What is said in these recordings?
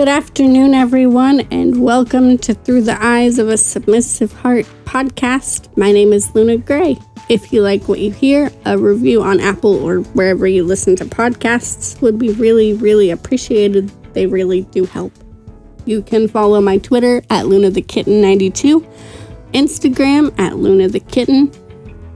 Good afternoon, everyone, and welcome to Through the Eyes of a Submissive Heart podcast. My name is Luna Gray. If you like what you hear, a review on Apple or wherever you listen to podcasts would be really, really appreciated. They really do help. You can follow my Twitter at Luna the Kitten 92, Instagram at Luna the Kitten,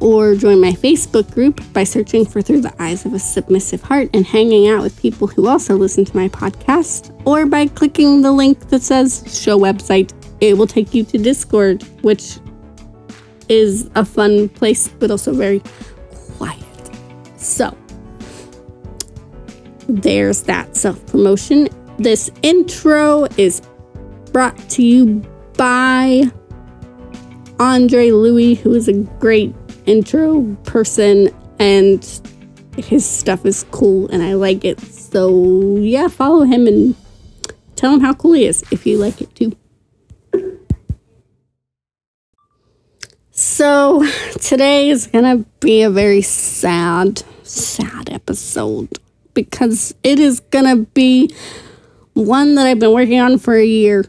or join my Facebook group by searching for Through the Eyes of a Submissive Heart and hanging out with people who also listen to my podcast, or by clicking the link that says show website. It will take you to Discord, which is a fun place, but also very quiet. So, there's that self promotion. This intro is brought to you by Andre Louis, who is a great intro person and his stuff is cool and I like it. So, yeah, follow him and tell him how cool he is if you like it too. So, today is gonna be a very sad, sad episode because it is gonna be one that I've been working on for a year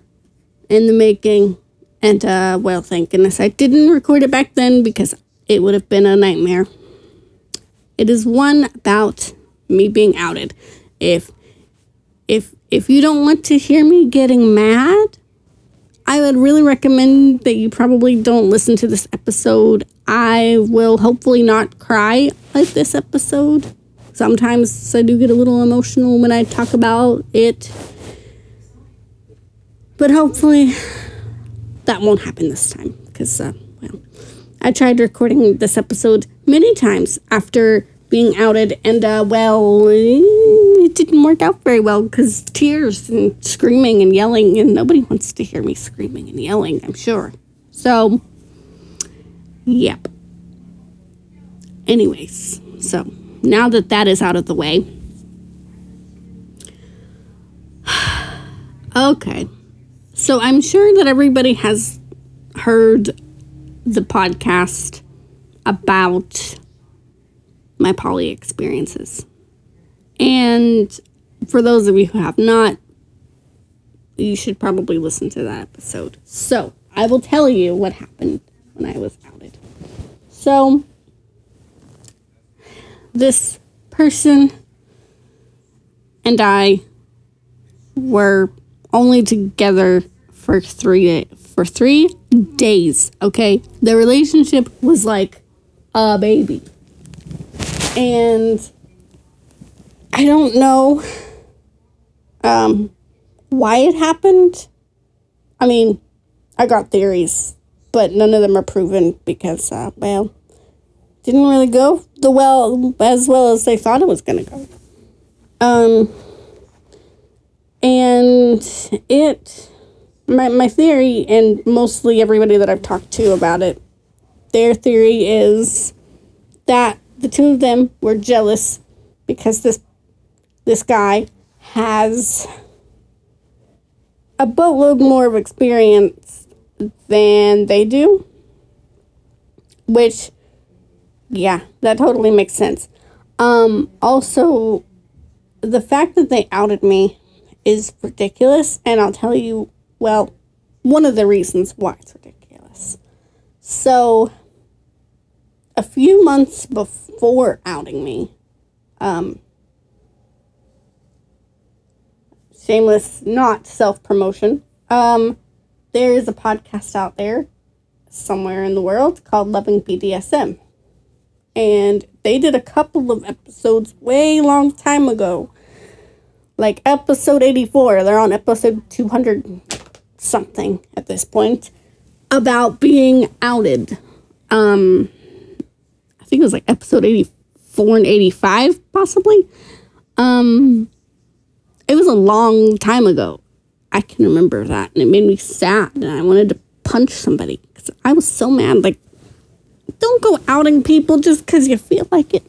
in the making. And, uh, well, thank goodness I didn't record it back then because it would have been a nightmare. It is one about me being outed. If if if you don't want to hear me getting mad, I would really recommend that you probably don't listen to this episode. I will hopefully not cry like this episode. Sometimes I do get a little emotional when I talk about it. But hopefully that won't happen this time because, uh, well, I tried recording this episode many times after being outed, and uh, well, it didn't work out very well because tears and screaming and yelling, and nobody wants to hear me screaming and yelling, I'm sure. So, yep. Anyways, so now that that is out of the way, okay. So I'm sure that everybody has heard the podcast about my poly experiences. And for those of you who have not, you should probably listen to that episode. So, I will tell you what happened when I was outed. So, this person and I were only together for three for three days. Okay, the relationship was like a baby, and I don't know um, why it happened. I mean, I got theories, but none of them are proven because, uh, well, didn't really go the well as well as they thought it was gonna go. Um, and it my, my theory, and mostly everybody that I've talked to about it, their theory is that the two of them were jealous because this this guy has a boatload more of experience than they do. Which, yeah, that totally makes sense. Um, also, the fact that they outed me is ridiculous, and I'll tell you well, one of the reasons why it's ridiculous. So, a few months before outing me, um, shameless, not self promotion, um, there is a podcast out there somewhere in the world called Loving BDSM. And they did a couple of episodes way long time ago. Like episode 84, they're on episode 200 something at this point about being outed. Um, I think it was like episode 84 and 85, possibly. Um, it was a long time ago. I can remember that, and it made me sad, and I wanted to punch somebody because I was so mad. Like, don't go outing people just because you feel like it.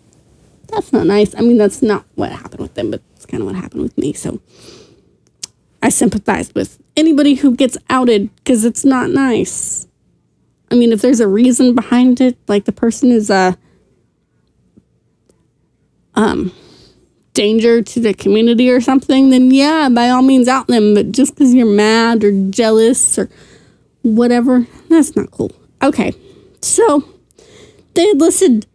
That's not nice. I mean, that's not what happened with them, but it's kind of what happened with me. So I sympathize with anybody who gets outed because it's not nice. I mean, if there's a reason behind it, like the person is a um, danger to the community or something, then yeah, by all means out them. But just because you're mad or jealous or whatever, that's not cool. Okay, so they had listened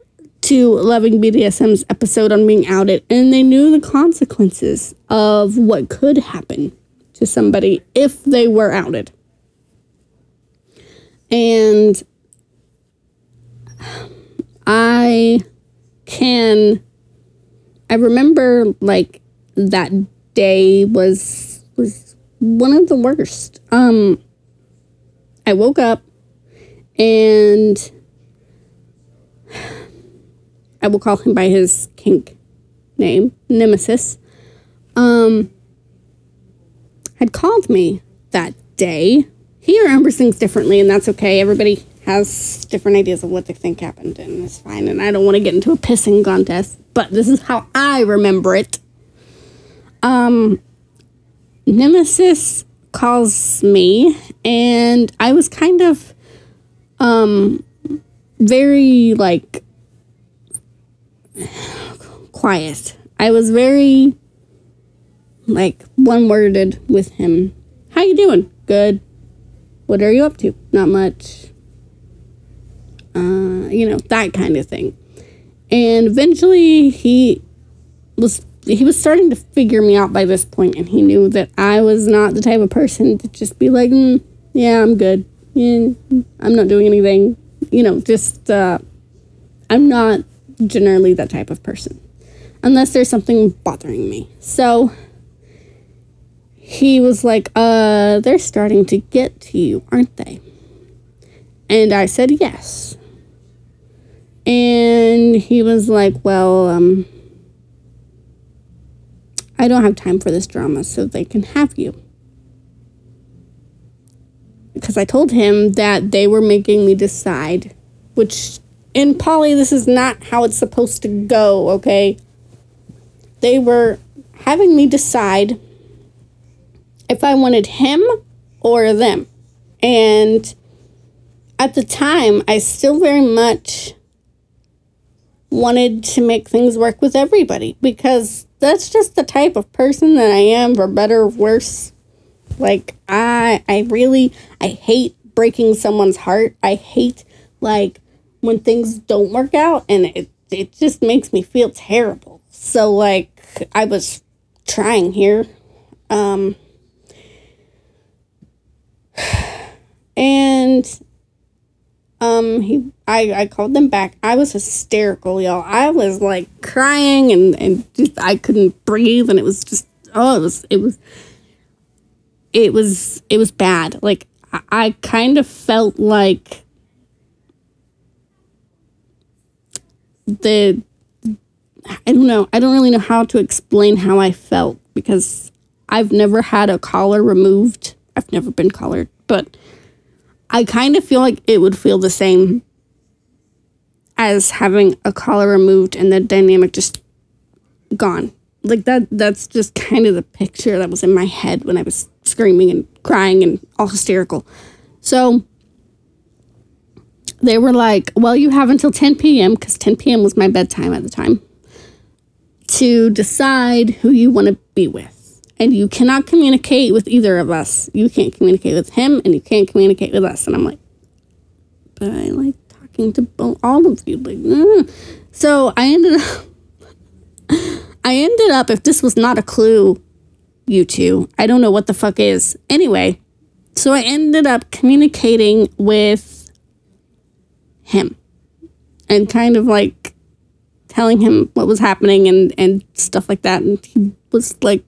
to Loving BDSM's episode on being outed, and they knew the consequences of what could happen to somebody if they were outed. And I can I remember like that day was was one of the worst. Um I woke up and I will call him by his kink name, Nemesis. Um had called me that day. He remembers things differently and that's okay. Everybody has different ideas of what they think happened, and it's fine. And I don't want to get into a pissing contest, but this is how I remember it. Um, Nemesis calls me, and I was kind of, um, very like quiet. I was very like one worded with him. How you doing? Good. What are you up to? Not much uh, you know, that kind of thing. And eventually he was he was starting to figure me out by this point and he knew that I was not the type of person to just be like, mm, yeah, I'm good. Yeah, I'm not doing anything. You know, just uh, I'm not generally that type of person unless there's something bothering me. So he was like, uh, they're starting to get to you, aren't they? And I said, yes. And he was like, Well, um, I don't have time for this drama, so they can have you. Because I told him that they were making me decide, which in poly, this is not how it's supposed to go, okay? They were having me decide if I wanted him or them. And at the time, I still very much wanted to make things work with everybody because that's just the type of person that I am for better or worse. Like I I really I hate breaking someone's heart. I hate like when things don't work out and it it just makes me feel terrible. So like I was trying here um and um, he, I, I called them back. I was hysterical, y'all. I was like crying and, and just, I couldn't breathe. And it was just, oh, it was, it was, it was, it was bad. Like, I, I kind of felt like the, I don't know. I don't really know how to explain how I felt because I've never had a collar removed. I've never been collared, but I kind of feel like it would feel the same as having a collar removed and the dynamic just gone. Like that that's just kind of the picture that was in my head when I was screaming and crying and all hysterical. So they were like, "Well, you have until 10 p.m. cuz 10 p.m. was my bedtime at the time to decide who you want to be with." And you cannot communicate with either of us. You can't communicate with him, and you can't communicate with us. And I'm like, but I like talking to all of you. Like, mm. so I ended up, I ended up. If this was not a clue, you two, I don't know what the fuck is. Anyway, so I ended up communicating with him, and kind of like telling him what was happening and and stuff like that. And he was like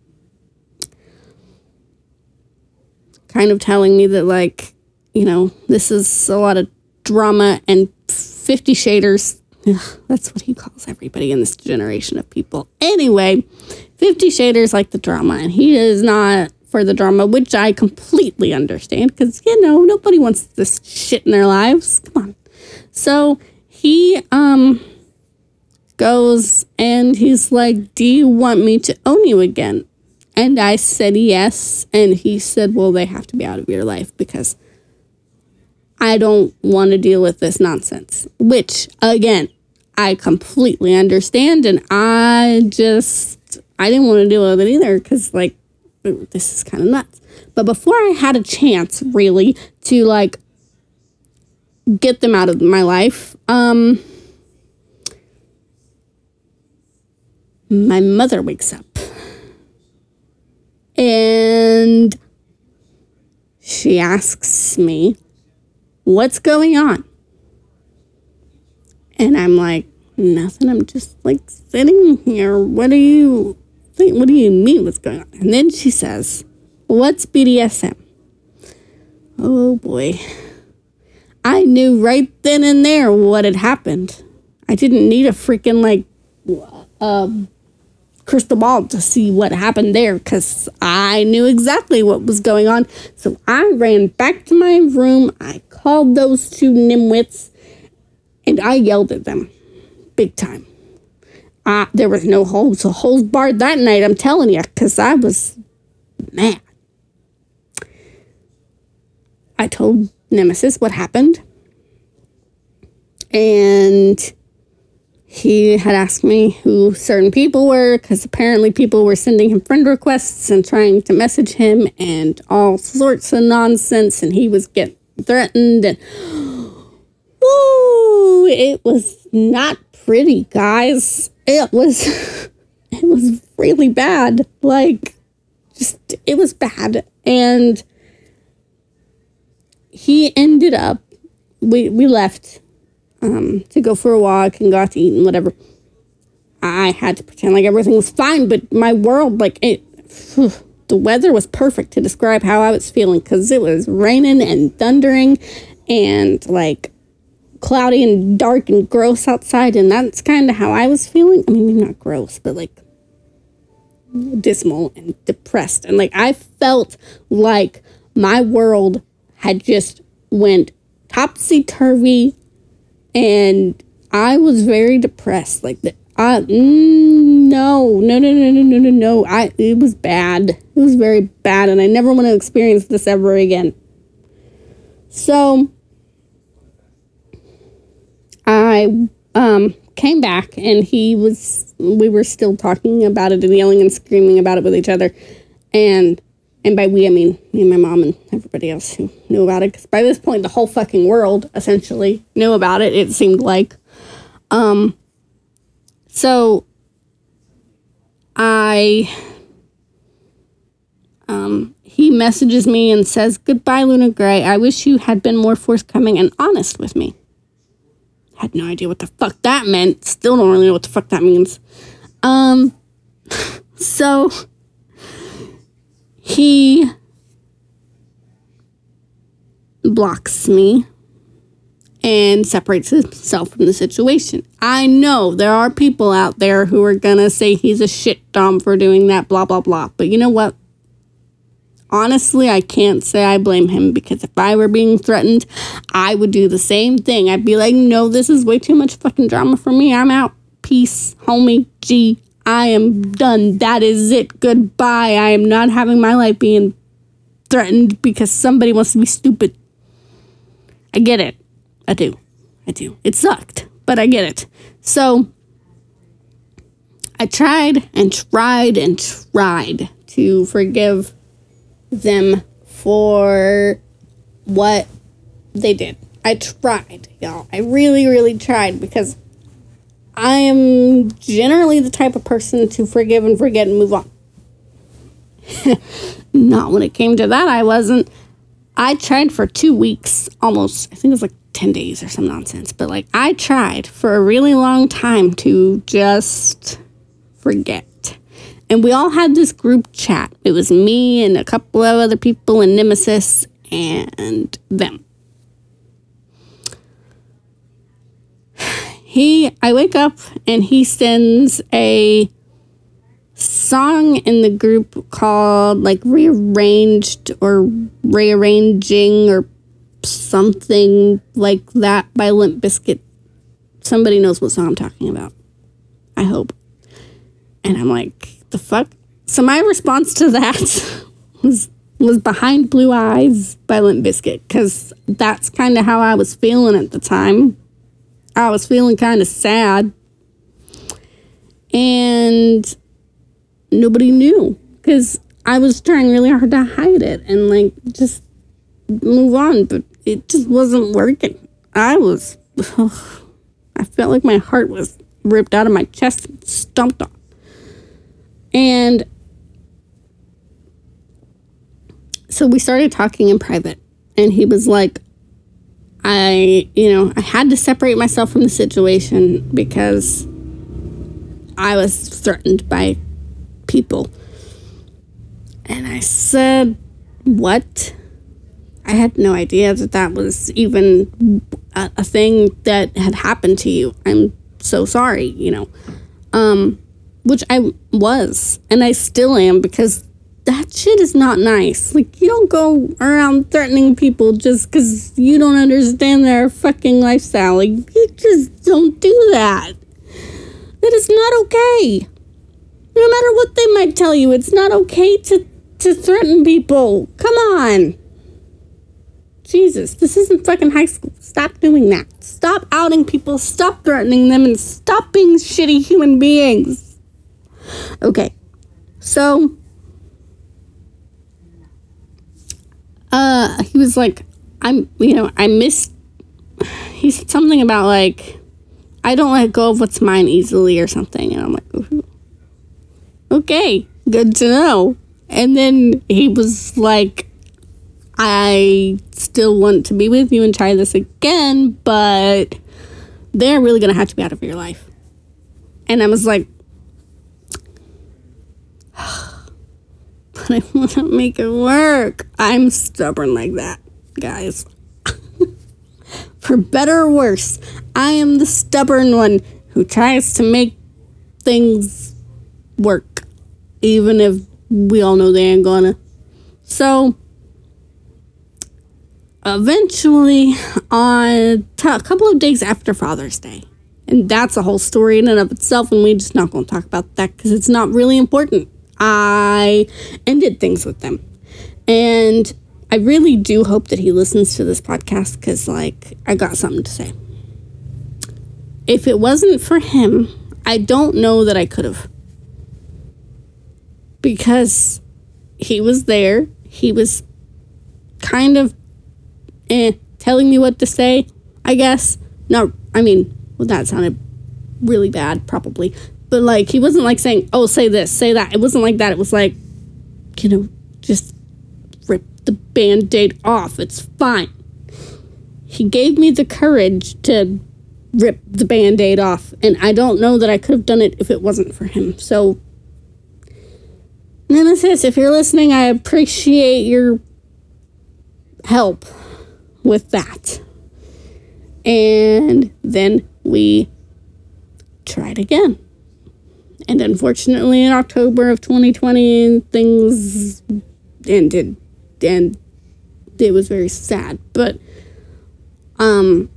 kind of telling me that, like, you know, this is a lot of drama and 50 shaders. Ugh, that's what he calls everybody in this generation of people. Anyway, 50 shaders like the drama, and he is not for the drama, which I completely understand because, you know, nobody wants this shit in their lives. Come on. So he, um, goes and he's like, Do you want me to own you again? And I said yes. And he said, Well, they have to be out of your life because I don't want to deal with this nonsense. Which, again, I completely understand. And I just, I didn't want to deal with it either because, like, this is kind of nuts. But before I had a chance, really, to like get them out of my life, um, my mother wakes up and she asks me, What's going on? And I'm like, Nothing. I'm just like sitting here. What do you think? What do you mean? What's going on? And then she says, What's BDSM? Oh boy. I knew right then and there what had happened. I didn't need a freaking like uh, crystal ball to see what happened there because I knew exactly what was going on. So I ran back to my room. I called those two nimwits and I yelled at them big time. Uh, there was no holes, so holes barred that night, I'm telling you, because I was mad. I told Nemesis what happened. And he had asked me who certain people were because apparently people were sending him friend requests and trying to message him and all sorts of nonsense and he was getting threatened and woo! It was not pretty guys. It was it was really bad. Like just it was bad. And he ended up we we left um, to go for a walk and go out to eat and whatever. I had to pretend like everything was fine, but my world, like it, whew, the weather was perfect to describe how I was feeling because it was raining and thundering and like cloudy and dark and gross outside, and that's kind of how I was feeling. I mean, not gross, but like dismal and depressed, and like I felt like my world had just went topsy turvy and I was very depressed. Like the, I mm, no, no, no, no, no, no, no, no. I it was bad. It was very bad, and I never want to experience this ever again. So I um came back, and he was. We were still talking about it and yelling and screaming about it with each other, and and by we, I mean me and my mom and everybody else who knew about it. Because by this point, the whole fucking world essentially knew about it, it seemed like. Um, so I. Um, he messages me and says, Goodbye, Luna Gray. I wish you had been more forthcoming and honest with me. Had no idea what the fuck that meant. Still don't really know what the fuck that means. Um, so he blocks me and separates himself from the situation. I know there are people out there who are gonna say he's a shit dom for doing that, blah, blah, blah. But you know what? Honestly, I can't say I blame him because if I were being threatened, I would do the same thing. I'd be like, no, this is way too much fucking drama for me. I'm out. Peace, homie. G. I am done. That is it. Goodbye. I am not having my life being threatened because somebody wants to be stupid. I get it. I do. I do. It sucked, but I get it. So I tried and tried and tried to forgive them for what they did. I tried, y'all. I really, really tried because I am generally the type of person to forgive and forget and move on. Not when it came to that, I wasn't. I tried for two weeks almost. I think it was like 10 days or some nonsense, but like I tried for a really long time to just forget. And we all had this group chat. It was me and a couple of other people and Nemesis and them. He I wake up and he sends a song in the group called like rearranged or rearranging or something like that by Limp Bizkit. Somebody knows what song I'm talking about. I hope. And I'm like, the fuck? So my response to that was was behind blue eyes by Limp Bizkit because that's kind of how I was feeling at the time. I was feeling kind of sad. And nobody knew because I was trying really hard to hide it and like just move on, but it just wasn't working. I was, I felt like my heart was ripped out of my chest and stomped on. And so we started talking in private, and he was like, I, you know, I had to separate myself from the situation because I was threatened by people. And I said, What? I had no idea that that was even a, a thing that had happened to you. I'm so sorry, you know. Um, which I was, and I still am because that shit is not nice. Like, you don't go around threatening people just because you don't understand their fucking lifestyle. Like, you just don't do that. That is not okay. No matter what they might tell you, it's not okay to, to threaten people. Come on. Jesus, this isn't fucking high school. Stop doing that. Stop outing people, stop threatening them, and stop being shitty human beings. Okay, so uh, he was like, I'm, you know, I missed. He said something about like, I don't let go of what's mine easily or something, and I'm like, okay, good to know. And then he was like, I still want to be with you and try this again, but they're really gonna have to be out of your life. And I was like, but I want to make it work. I'm stubborn like that, guys. For better or worse, I am the stubborn one who tries to make things work, even if we all know they ain't gonna. So, eventually, on t- a couple of days after Father's Day, and that's a whole story in and of itself, and we're just not to talk about that because it's not really important. I ended things with them. And I really do hope that he listens to this podcast because, like, I got something to say. If it wasn't for him, I don't know that I could have. Because he was there, he was kind of eh, telling me what to say, I guess. No, I mean, well, that sounded really bad, probably. But like, he wasn't like saying, oh, say this, say that. It wasn't like that. It was like, you know, just rip the band aid off. It's fine. He gave me the courage to rip the band aid off. And I don't know that I could have done it if it wasn't for him. So, Nemesis, if you're listening, I appreciate your help with that. And then we tried again. And unfortunately, in October of 2020, things ended. And it was very sad. But um,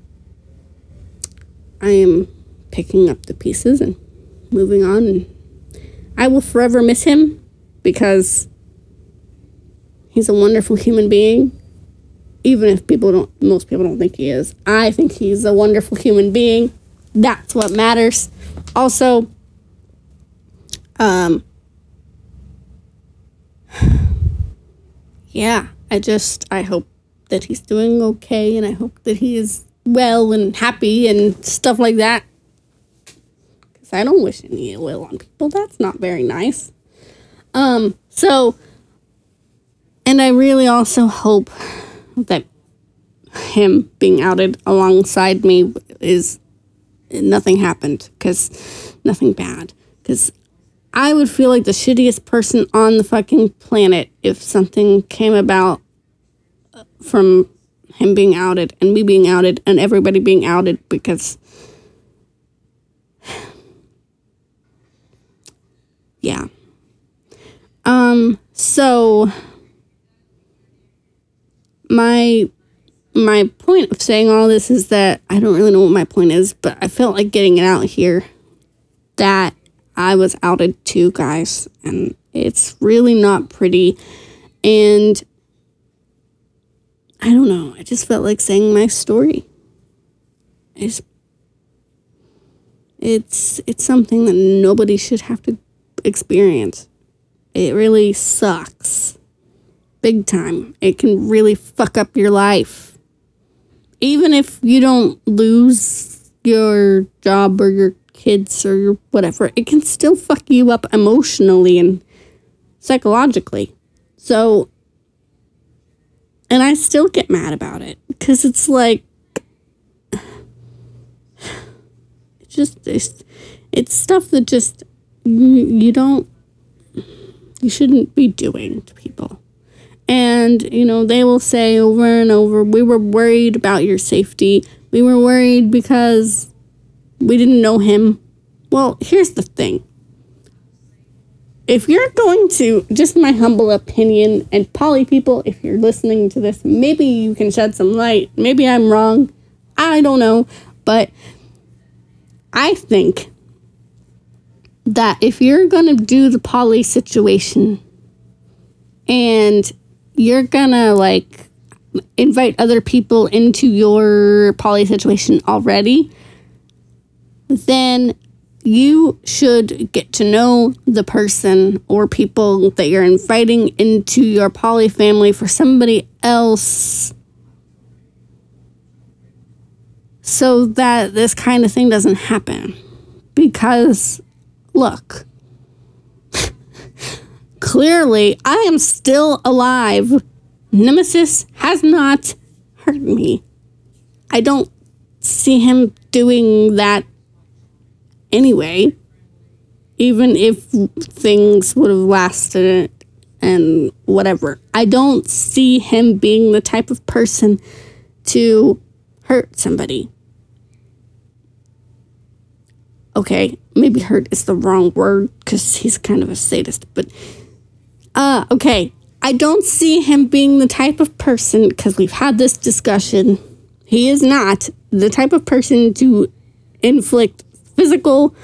I am picking up the pieces and moving on. And I will forever miss him because he's a wonderful human being even if people don't most people don't think he is i think he's a wonderful human being that's what matters also um yeah i just i hope that he's doing okay and i hope that he is well and happy and stuff like that. Because i don't wish any ill on people. That's not very nice. Um so and i really also hope that him being outed alongside me is nothing happened because nothing bad. Because i would feel like the shittiest person on the fucking planet if something came about from him being outed and me being outed and everybody being outed because yeah. Um so my my point of saying all this is that I don't really know what my point is, but I felt like getting it out here that I was outed too, guys, and it's really not pretty. And I don't know, I just felt like saying my story. It's it's it's something that nobody should have to experience. It really sucks. Big time. It can really fuck up your life. Even if you don't lose your job or your kids or whatever, it can still fuck you up emotionally and psychologically. So, and I still get mad about it because it's like, it's just, it's, it's stuff that just, you, you don't, you shouldn't be doing to people. And, you know, they will say over and over, we were worried about your safety. We were worried because we didn't know him. Well, here's the thing. If you're going to, just my humble opinion, and poly people, if you're listening to this, maybe you can shed some light. Maybe I'm wrong. I don't know. But I think that if you're going to do the poly situation and you're going to like invite other people into your poly situation already, then you should get to know the person or people that you're inviting into your poly family for somebody else so that this kind of thing doesn't happen. Because, look, clearly I am still alive. Nemesis has not hurt me. I don't see him doing that anyway, even if things would have lasted and whatever. I don't see him being the type of person to hurt somebody. Okay, maybe hurt is the wrong word because he's kind of a sadist, but uh, okay. I don't see him being the type of person, because we've had this discussion. He is not the type of person to inflict physical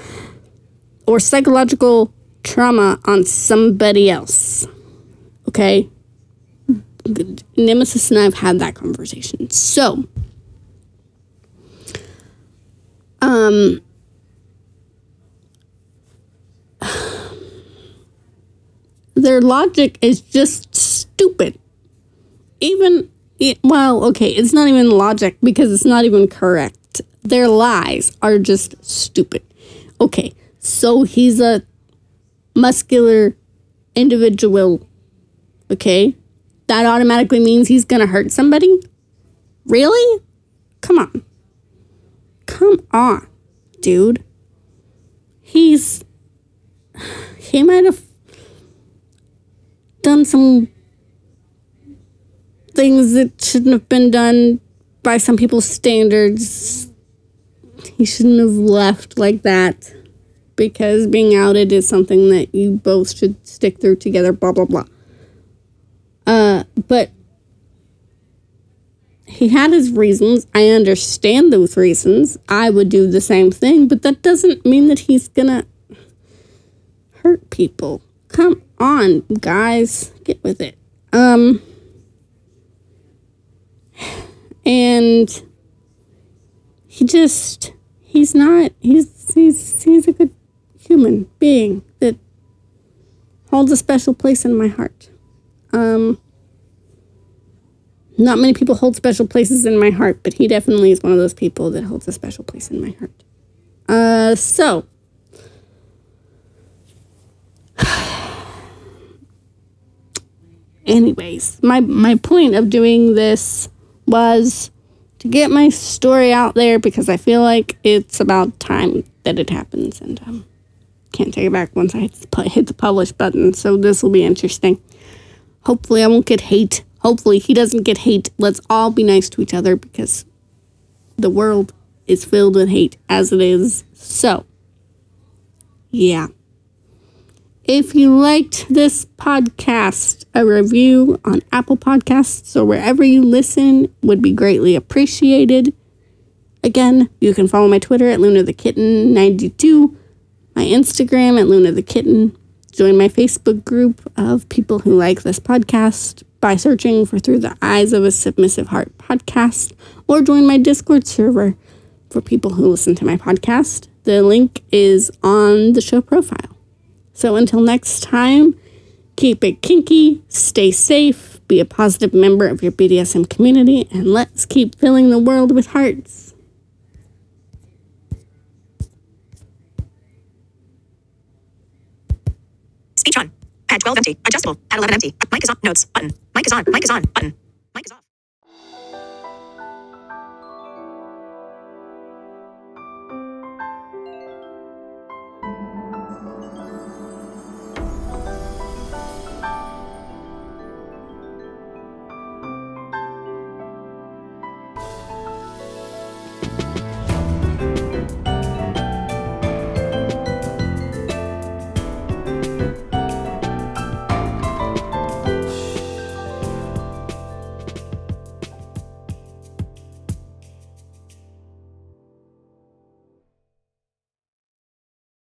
or psychological trauma on somebody else. Okay? Nemesis and I have had that conversation. So, um, their logic is just stupid. Even, well, okay, it's not even logic because it's not even correct their lies are just stupid. Okay, so he's a muscular individual. Okay, that automatically means he's gonna hurt somebody? Really? Come on. Come on, dude. He's. He might have done some things that shouldn't have been done by some people's standards he shouldn't have left like that because being outed is something that you both should stick through together, blah, blah, blah. Uh, but he had his reasons. I understand those reasons. I would do the same thing, but that doesn't mean that he's gonna hurt people. Come on, guys, get with it. Um, and he just he's not he's he's he's a good human being that holds a special place in my heart. Um not many people hold special places in my heart, but he definitely is one of those people that holds a special place in my heart. Uh so anyways, my my point of doing this was to get my story out there because I feel like it's about time that it happens and um, can't take it back once I hit the publish button. So this will be interesting. Hopefully, I won't get hate. Hopefully, he doesn't get hate. Let's all be nice to each other because the world is filled with hate as it is. So, yeah. If you liked this podcast, a review on Apple Podcasts or wherever you listen would be greatly appreciated. Again, you can follow my Twitter at Luna the Kitten 92, my Instagram at Luna the Kitten. Join my Facebook group of people who like this podcast by searching for Through the Eyes of a Submissive Heart podcast, or join my Discord server for people who listen to my podcast. The link is on the show profile. So until next time, Keep it kinky, stay safe, be a positive member of your BDSM community, and let's keep filling the world with hearts. Speech on. Pad 12 empty. Adjustable. Pad 11 empty. Mic is on. Notes. Button. Mic is on. Mic is on. Button. Mic is off.